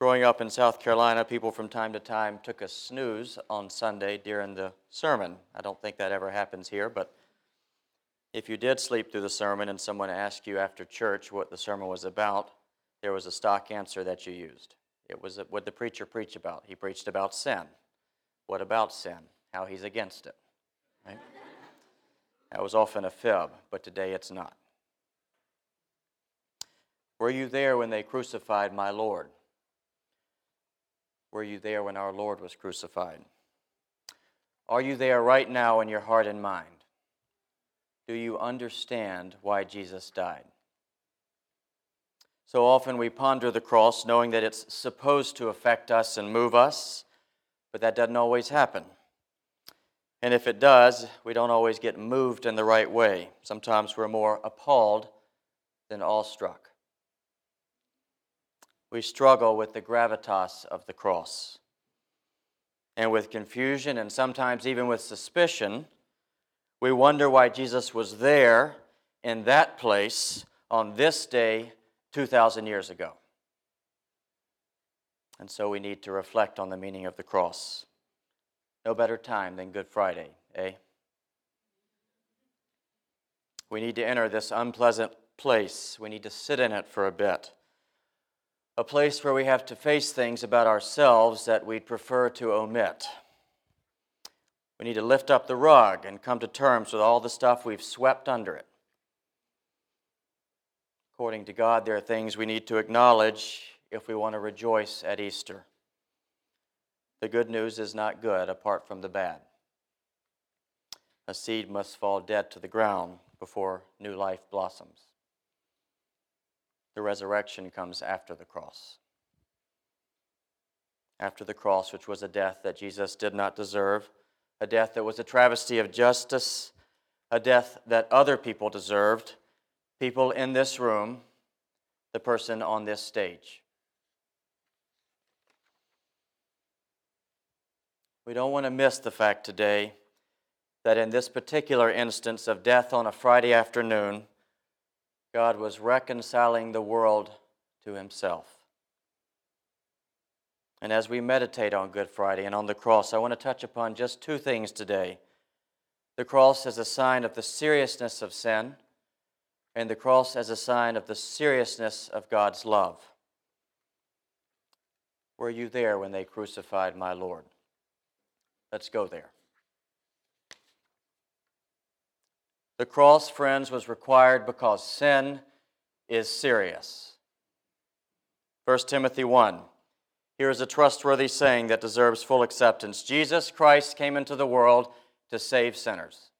Growing up in South Carolina, people from time to time took a snooze on Sunday during the sermon. I don't think that ever happens here, but if you did sleep through the sermon and someone asked you after church what the sermon was about, there was a stock answer that you used. It was what the preacher preached about. He preached about sin. What about sin? How he's against it. Right? that was often a fib, but today it's not. Were you there when they crucified my Lord? Were you there when our Lord was crucified? Are you there right now in your heart and mind? Do you understand why Jesus died? So often we ponder the cross knowing that it's supposed to affect us and move us, but that doesn't always happen. And if it does, we don't always get moved in the right way. Sometimes we're more appalled than awestruck we struggle with the gravitas of the cross. And with confusion and sometimes even with suspicion, we wonder why Jesus was there in that place on this day 2,000 years ago. And so we need to reflect on the meaning of the cross. No better time than Good Friday, eh? We need to enter this unpleasant place. We need to sit in it for a bit a place where we have to face things about ourselves that we'd prefer to omit. We need to lift up the rug and come to terms with all the stuff we've swept under it. According to God, there are things we need to acknowledge if we want to rejoice at Easter. The good news is not good apart from the bad. A seed must fall dead to the ground before new life blossoms. The resurrection comes after the cross. After the cross, which was a death that Jesus did not deserve, a death that was a travesty of justice, a death that other people deserved, people in this room, the person on this stage. We don't want to miss the fact today that in this particular instance of death on a Friday afternoon, God was reconciling the world to himself. And as we meditate on Good Friday and on the cross, I want to touch upon just two things today. The cross as a sign of the seriousness of sin, and the cross as a sign of the seriousness of God's love. Were you there when they crucified my Lord? Let's go there. The cross, friends, was required because sin is serious. 1 Timothy 1. Here is a trustworthy saying that deserves full acceptance Jesus Christ came into the world to save sinners.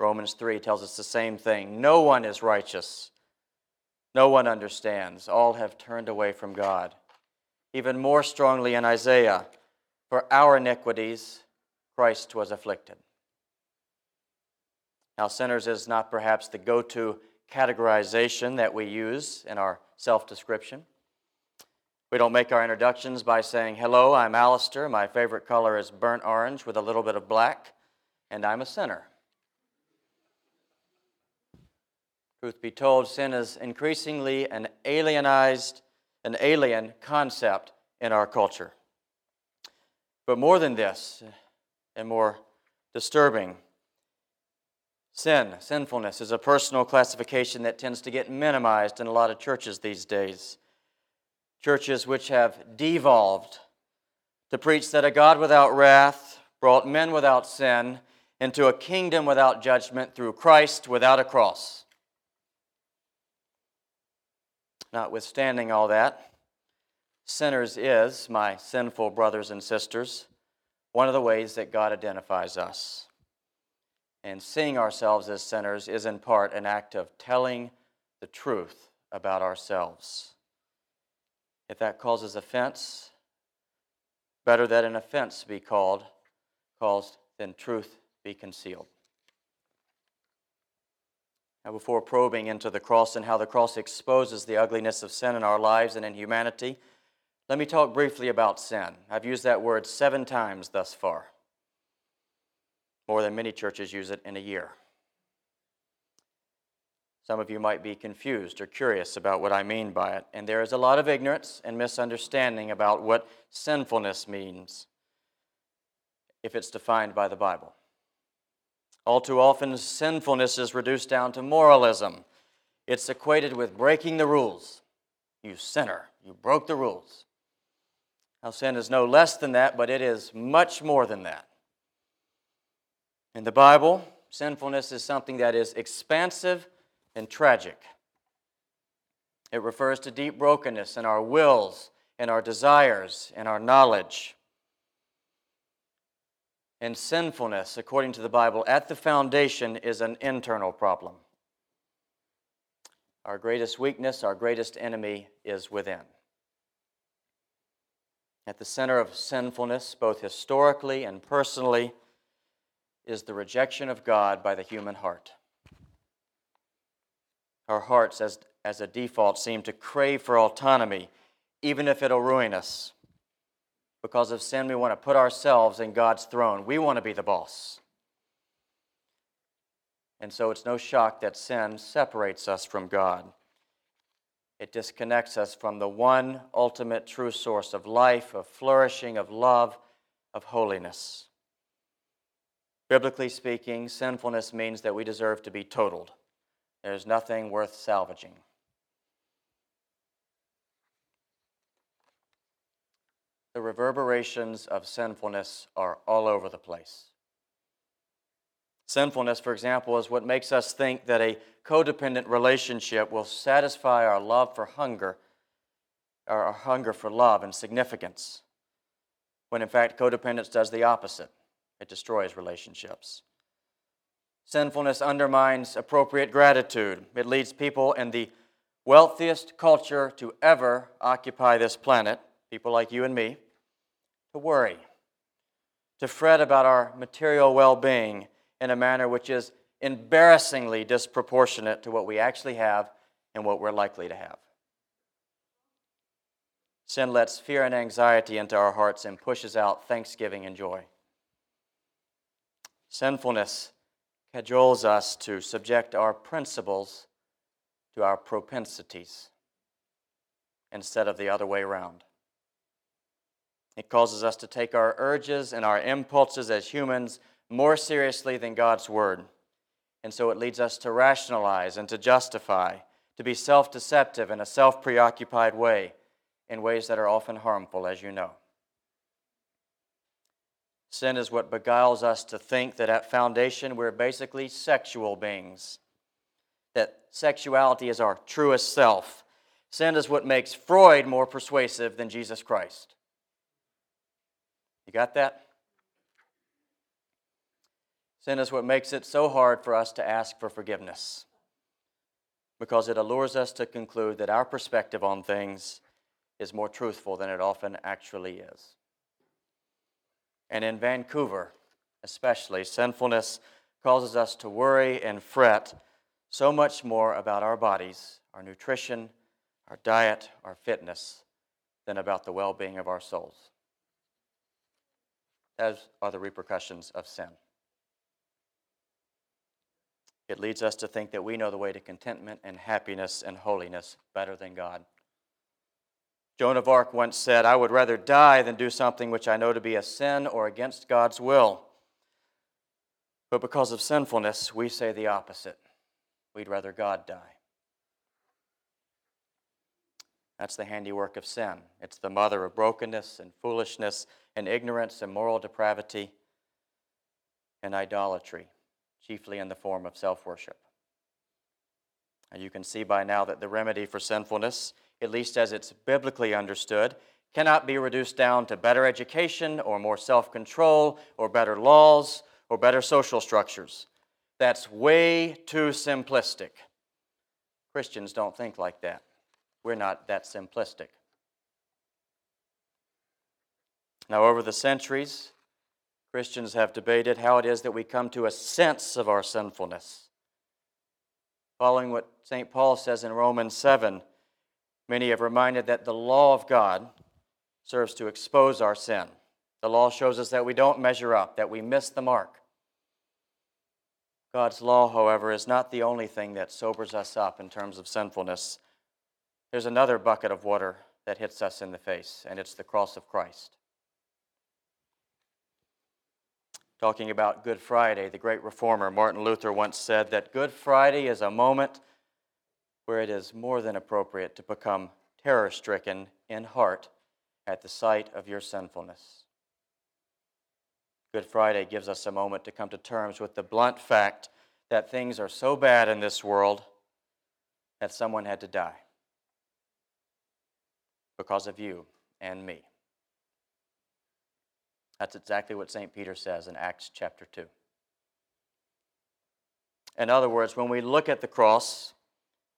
Romans 3 tells us the same thing. No one is righteous. No one understands. All have turned away from God. Even more strongly in Isaiah, for our iniquities, Christ was afflicted. Now, sinners is not perhaps the go to categorization that we use in our self description. We don't make our introductions by saying, Hello, I'm Alistair. My favorite color is burnt orange with a little bit of black, and I'm a sinner. Truth be told, sin is increasingly an alienized, an alien concept in our culture. But more than this, and more disturbing, Sin, sinfulness, is a personal classification that tends to get minimized in a lot of churches these days. Churches which have devolved to preach that a God without wrath brought men without sin into a kingdom without judgment through Christ without a cross. Notwithstanding all that, sinners is, my sinful brothers and sisters, one of the ways that God identifies us. And seeing ourselves as sinners is in part an act of telling the truth about ourselves. If that causes offense, better that an offense be called, caused than truth be concealed. Now, before probing into the cross and how the cross exposes the ugliness of sin in our lives and in humanity, let me talk briefly about sin. I've used that word seven times thus far more than many churches use it in a year. Some of you might be confused or curious about what I mean by it, and there is a lot of ignorance and misunderstanding about what sinfulness means if it's defined by the Bible. All too often, sinfulness is reduced down to moralism. It's equated with breaking the rules. You sinner, you broke the rules. Now, sin is no less than that, but it is much more than that. In the Bible, sinfulness is something that is expansive and tragic. It refers to deep brokenness in our wills, in our desires, in our knowledge. And sinfulness, according to the Bible, at the foundation is an internal problem. Our greatest weakness, our greatest enemy is within. At the center of sinfulness, both historically and personally, is the rejection of God by the human heart. Our hearts, as, as a default, seem to crave for autonomy, even if it'll ruin us. Because of sin, we want to put ourselves in God's throne. We want to be the boss. And so it's no shock that sin separates us from God. It disconnects us from the one ultimate true source of life, of flourishing, of love, of holiness. Biblically speaking, sinfulness means that we deserve to be totaled. There's nothing worth salvaging. the reverberations of sinfulness are all over the place. Sinfulness, for example, is what makes us think that a codependent relationship will satisfy our love for hunger, our hunger for love and significance, when in fact codependence does the opposite it destroys relationships. Sinfulness undermines appropriate gratitude. It leads people in the wealthiest culture to ever occupy this planet, people like you and me, to worry, to fret about our material well being in a manner which is embarrassingly disproportionate to what we actually have and what we're likely to have. Sin lets fear and anxiety into our hearts and pushes out thanksgiving and joy. Sinfulness cajoles us to subject our principles to our propensities instead of the other way around. It causes us to take our urges and our impulses as humans more seriously than God's Word. And so it leads us to rationalize and to justify, to be self deceptive in a self preoccupied way, in ways that are often harmful, as you know. Sin is what beguiles us to think that at foundation we're basically sexual beings, that sexuality is our truest self. Sin is what makes Freud more persuasive than Jesus Christ. You got that? Sin is what makes it so hard for us to ask for forgiveness because it allures us to conclude that our perspective on things is more truthful than it often actually is. And in Vancouver, especially, sinfulness causes us to worry and fret so much more about our bodies, our nutrition, our diet, our fitness, than about the well being of our souls as are the repercussions of sin. It leads us to think that we know the way to contentment and happiness and holiness better than God. Joan of Arc once said, I would rather die than do something which I know to be a sin or against God's will. But because of sinfulness, we say the opposite. We'd rather God die. That's the handiwork of sin. It's the mother of brokenness and foolishness and ignorance and moral depravity and idolatry, chiefly in the form of self worship. And you can see by now that the remedy for sinfulness, at least as it's biblically understood, cannot be reduced down to better education or more self control or better laws or better social structures. That's way too simplistic. Christians don't think like that. We're not that simplistic. Now, over the centuries, Christians have debated how it is that we come to a sense of our sinfulness. Following what St. Paul says in Romans 7, many have reminded that the law of God serves to expose our sin. The law shows us that we don't measure up, that we miss the mark. God's law, however, is not the only thing that sobers us up in terms of sinfulness. There's another bucket of water that hits us in the face, and it's the cross of Christ. Talking about Good Friday, the great reformer Martin Luther once said that Good Friday is a moment where it is more than appropriate to become terror stricken in heart at the sight of your sinfulness. Good Friday gives us a moment to come to terms with the blunt fact that things are so bad in this world that someone had to die because of you and me. That's exactly what St. Peter says in Acts chapter 2. In other words, when we look at the cross,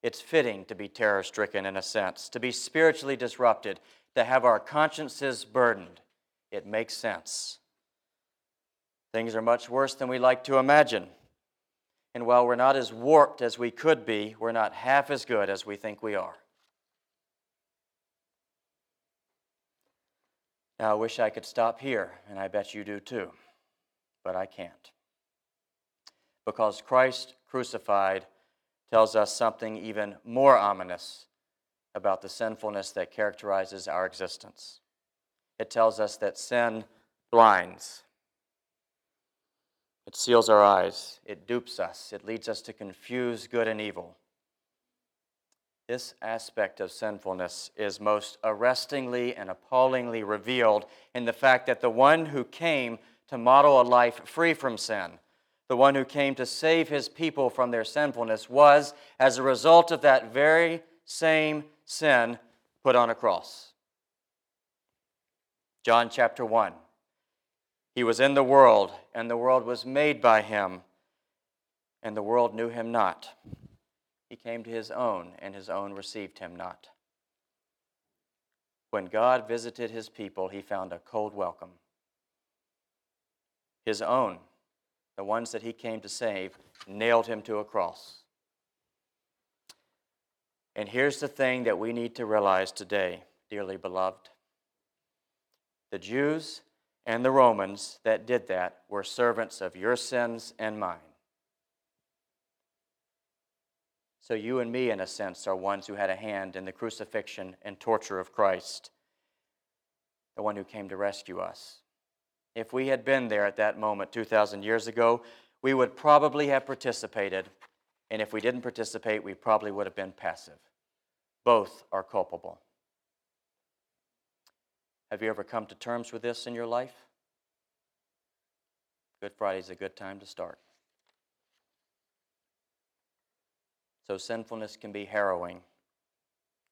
it's fitting to be terror stricken in a sense, to be spiritually disrupted, to have our consciences burdened. It makes sense. Things are much worse than we like to imagine. And while we're not as warped as we could be, we're not half as good as we think we are. Now, I wish I could stop here, and I bet you do too, but I can't. Because Christ crucified tells us something even more ominous about the sinfulness that characterizes our existence. It tells us that sin blinds. It seals our eyes. It dupes us. It leads us to confuse good and evil. This aspect of sinfulness is most arrestingly and appallingly revealed in the fact that the one who came to model a life free from sin, the one who came to save his people from their sinfulness, was, as a result of that very same sin, put on a cross. John chapter 1. He was in the world, and the world was made by him, and the world knew him not. He came to his own, and his own received him not. When God visited his people, he found a cold welcome. His own, the ones that he came to save, nailed him to a cross. And here's the thing that we need to realize today, dearly beloved. The Jews and the Romans that did that were servants of your sins and mine. So you and me, in a sense, are ones who had a hand in the crucifixion and torture of Christ, the one who came to rescue us. If we had been there at that moment 2,000 years ago, we would probably have participated. And if we didn't participate, we probably would have been passive. Both are culpable. Have you ever come to terms with this in your life? Good Friday is a good time to start. So, sinfulness can be harrowing,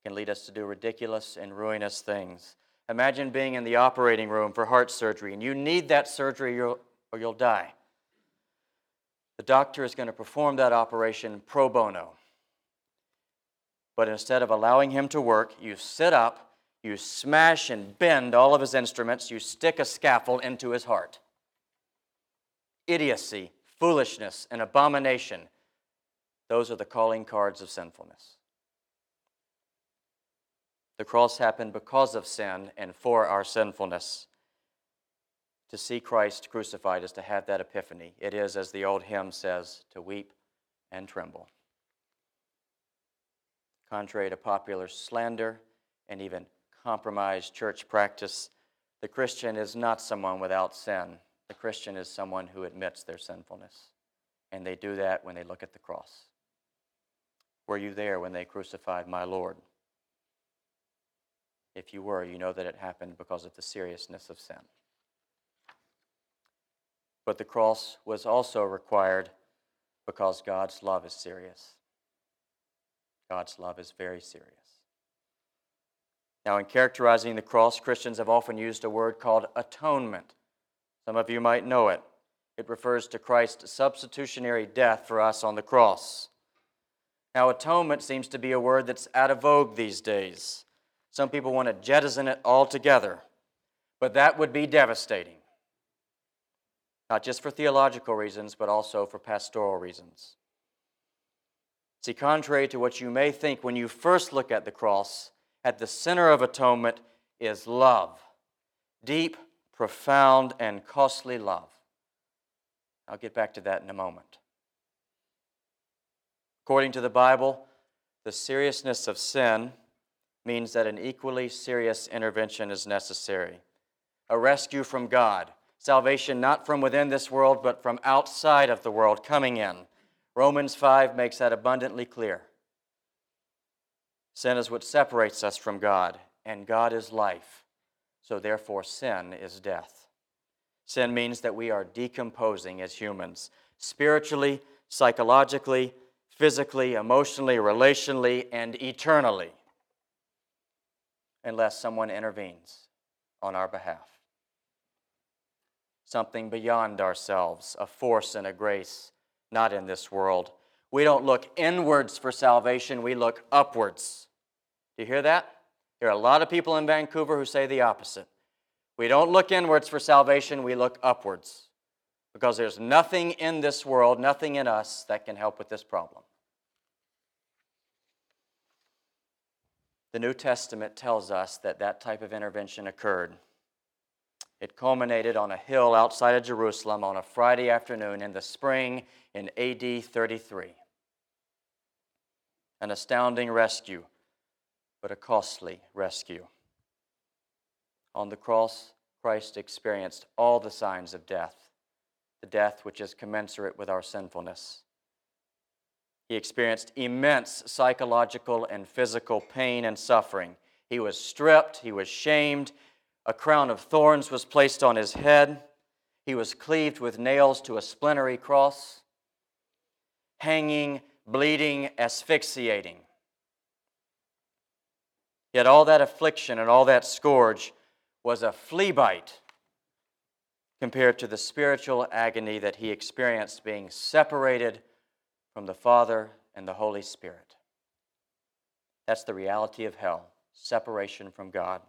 can lead us to do ridiculous and ruinous things. Imagine being in the operating room for heart surgery, and you need that surgery or you'll die. The doctor is going to perform that operation pro bono. But instead of allowing him to work, you sit up you smash and bend all of his instruments, you stick a scaffold into his heart. Idiocy, foolishness, and abomination. Those are the calling cards of sinfulness. The cross happened because of sin and for our sinfulness. To see Christ crucified is to have that epiphany. It is, as the old hymn says, to weep and tremble. Contrary to popular slander and even compromised church practice. The Christian is not someone without sin. The Christian is someone who admits their sinfulness. And they do that when they look at the cross. Were you there when they crucified my Lord? If you were, you know that it happened because of the seriousness of sin. But the cross was also required because God's love is serious. God's love is very serious. Now, in characterizing the cross, Christians have often used a word called atonement. Some of you might know it. It refers to Christ's substitutionary death for us on the cross. Now, atonement seems to be a word that's out of vogue these days. Some people want to jettison it altogether, but that would be devastating. Not just for theological reasons, but also for pastoral reasons. See, contrary to what you may think when you first look at the cross, at the center of atonement is love deep, profound, and costly love. I'll get back to that in a moment. According to the Bible, the seriousness of sin means that an equally serious intervention is necessary. A rescue from God, salvation not from within this world, but from outside of the world coming in. Romans 5 makes that abundantly clear. Sin is what separates us from God, and God is life. So, therefore, sin is death. Sin means that we are decomposing as humans, spiritually, psychologically, physically, emotionally, relationally, and eternally, unless someone intervenes on our behalf. Something beyond ourselves, a force and a grace not in this world. We don't look inwards for salvation, we look upwards. Do you hear that? There are a lot of people in Vancouver who say the opposite. We don't look inwards for salvation, we look upwards. Because there's nothing in this world, nothing in us that can help with this problem. The New Testament tells us that that type of intervention occurred. It culminated on a hill outside of Jerusalem on a Friday afternoon in the spring in AD 33. An astounding rescue, but a costly rescue. On the cross, Christ experienced all the signs of death, the death which is commensurate with our sinfulness. He experienced immense psychological and physical pain and suffering. He was stripped, he was shamed, a crown of thorns was placed on his head, he was cleaved with nails to a splintery cross, hanging, bleeding, asphyxiating. Yet all that affliction and all that scourge was a flea bite compared to the spiritual agony that he experienced being separated from the Father and the Holy Spirit. That's the reality of hell separation from God.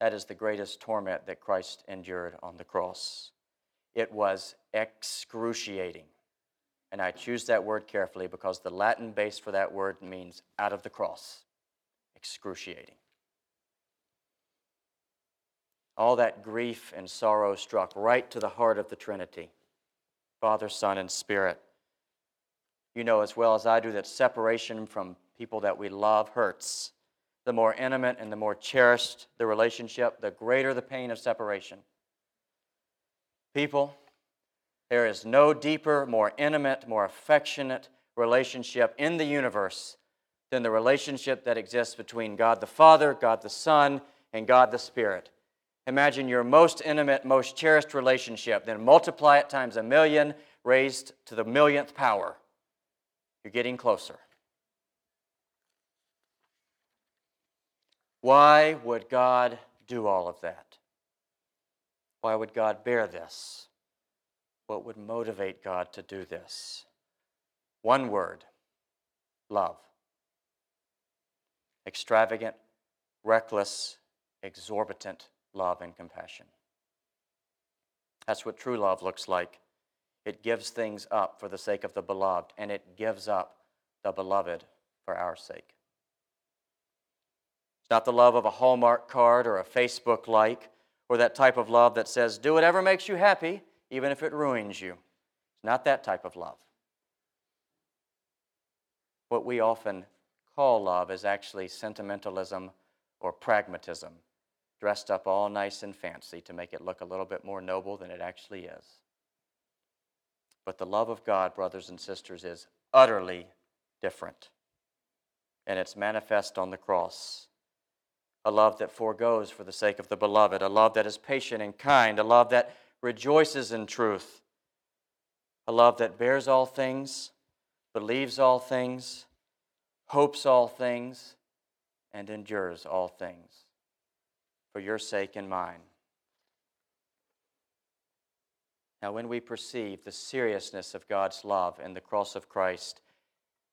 That is the greatest torment that Christ endured on the cross. It was excruciating. And I choose that word carefully because the Latin base for that word means out of the cross. Excruciating. All that grief and sorrow struck right to the heart of the Trinity Father, Son, and Spirit. You know as well as I do that separation from people that we love hurts. The more intimate and the more cherished the relationship, the greater the pain of separation. People, there is no deeper, more intimate, more affectionate relationship in the universe than the relationship that exists between God the Father, God the Son, and God the Spirit. Imagine your most intimate, most cherished relationship, then multiply it times a million, raised to the millionth power. You're getting closer. Why would God do all of that? Why would God bear this? What would motivate God to do this? One word love. Extravagant, reckless, exorbitant love and compassion. That's what true love looks like. It gives things up for the sake of the beloved, and it gives up the beloved for our sake. It's not the love of a Hallmark card or a Facebook like, or that type of love that says, do whatever makes you happy, even if it ruins you. It's not that type of love. What we often call love is actually sentimentalism or pragmatism dressed up all nice and fancy to make it look a little bit more noble than it actually is. But the love of God, brothers and sisters, is utterly different. And it's manifest on the cross. A love that foregoes for the sake of the beloved, a love that is patient and kind, a love that rejoices in truth, a love that bears all things, believes all things, hopes all things, and endures all things for your sake and mine. Now, when we perceive the seriousness of God's love in the cross of Christ,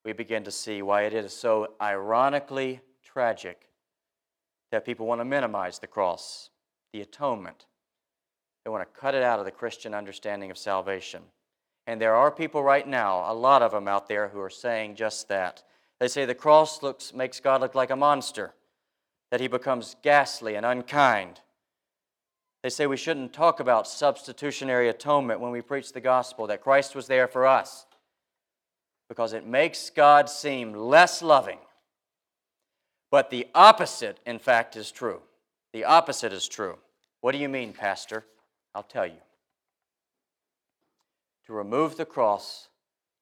we begin to see why it is so ironically tragic that people want to minimize the cross, the atonement. They want to cut it out of the Christian understanding of salvation. And there are people right now, a lot of them out there, who are saying just that. They say the cross looks, makes God look like a monster that he becomes ghastly and unkind. They say we shouldn't talk about substitutionary atonement when we preach the gospel, that Christ was there for us. because it makes God seem less loving. But the opposite, in fact, is true. The opposite is true. What do you mean, Pastor? I'll tell you. To remove the cross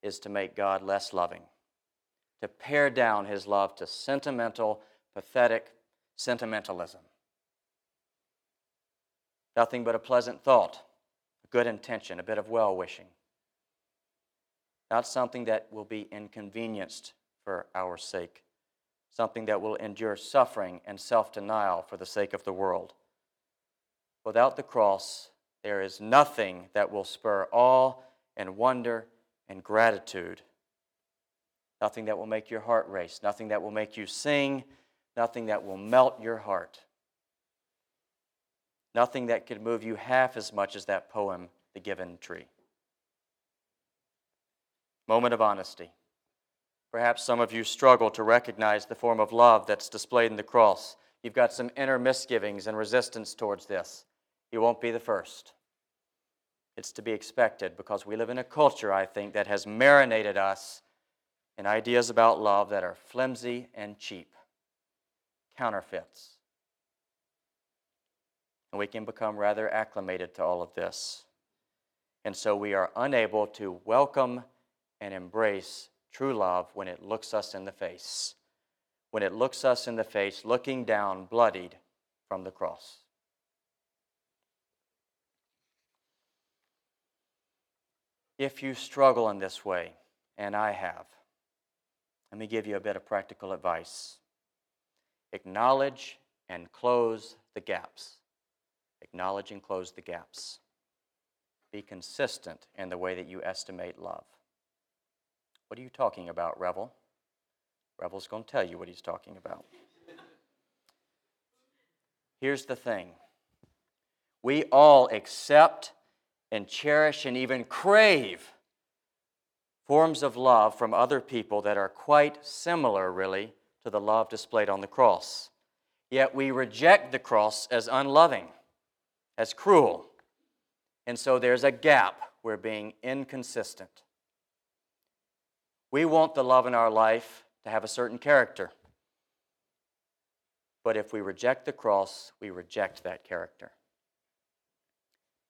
is to make God less loving, to pare down his love to sentimental, pathetic sentimentalism. Nothing but a pleasant thought, a good intention, a bit of well wishing. Not something that will be inconvenienced for our sake, something that will endure suffering and self denial for the sake of the world. Without the cross, there is nothing that will spur awe and wonder and gratitude. Nothing that will make your heart race, nothing that will make you sing, nothing that will melt your heart. Nothing that could move you half as much as that poem, The Giving Tree. Moment of honesty. Perhaps some of you struggle to recognize the form of love that's displayed in the cross. You've got some inner misgivings and resistance towards this. You won't be the first. It's to be expected because we live in a culture, I think, that has marinated us in ideas about love that are flimsy and cheap, counterfeits. And we can become rather acclimated to all of this. And so we are unable to welcome and embrace true love when it looks us in the face. When it looks us in the face, looking down, bloodied from the cross. If you struggle in this way, and I have, let me give you a bit of practical advice. Acknowledge and close the gaps. Acknowledge and close the gaps. Be consistent in the way that you estimate love. What are you talking about, Revel? Revel's going to tell you what he's talking about. Here's the thing we all accept and cherish and even crave forms of love from other people that are quite similar, really, to the love displayed on the cross. Yet we reject the cross as unloving, as cruel. And so there's a gap. We're being inconsistent. We want the love in our life to have a certain character. But if we reject the cross, we reject that character.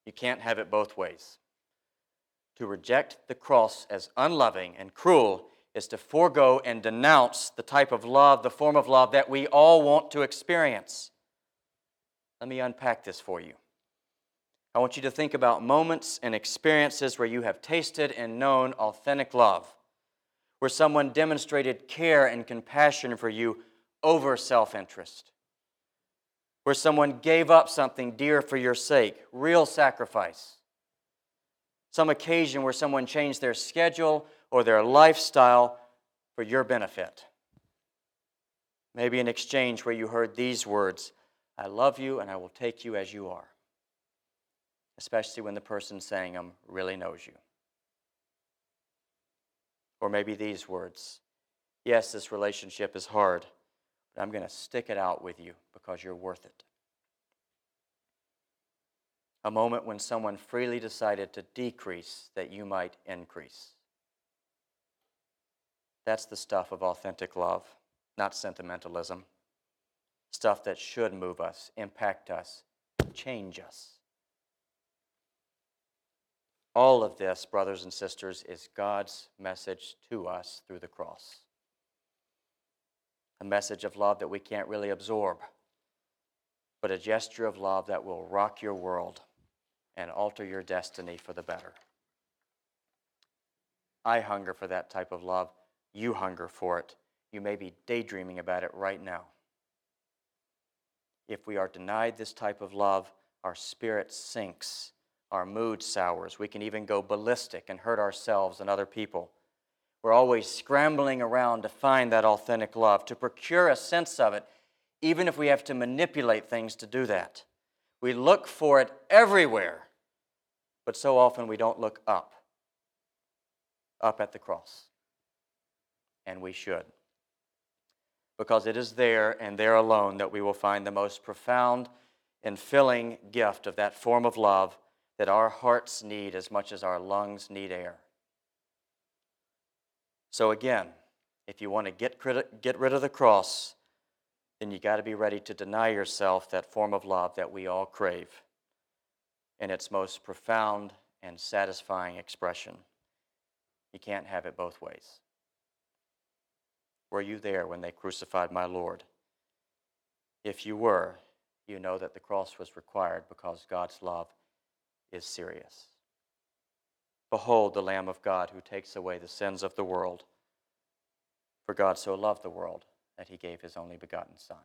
You can't have it both ways. To reject the cross as unloving and cruel is to forego and denounce the type of love, the form of love that we all want to experience. Let me unpack this for you. I want you to think about moments and experiences where you have tasted and known authentic love, where someone demonstrated care and compassion for you over self interest where someone gave up something dear for your sake, real sacrifice. Some occasion where someone changed their schedule or their lifestyle for your benefit. Maybe an exchange where you heard these words I love you and I will take you as you are, especially when the person saying them really knows you. Or maybe these words Yes, this relationship is hard, but I'm going to stick it out with you because you're worth it. A moment when someone freely decided to decrease that you might increase. That's the stuff of authentic love, not sentimentalism. Stuff that should move us, impact us, change us. All of this, brothers and sisters, is God's message to us through the cross a message of love that we can't really absorb, but a gesture of love that will rock your world and alter your destiny for the better. I hunger for that type of love. You hunger for it. You may be daydreaming about it right now. If we are denied this type of love, our spirit sinks, our mood sours. We can even go ballistic and hurt ourselves and other people. We're always scrambling around to find that authentic love, to procure a sense of it, even if we have to manipulate things to do that. We look for it everywhere, but so often we don't look up, up at the cross. And we should. Because it is there and there alone that we will find the most profound and filling gift of that form of love that our hearts need as much as our lungs need air. So, again, if you want to get, get rid of the cross, then you got to be ready to deny yourself that form of love that we all crave in its most profound and satisfying expression. You can't have it both ways. Were you there when they crucified my Lord? If you were, you know that the cross was required because God's love is serious. Behold the Lamb of God who takes away the sins of the world. For God so loved the world that he gave his only begotten Son.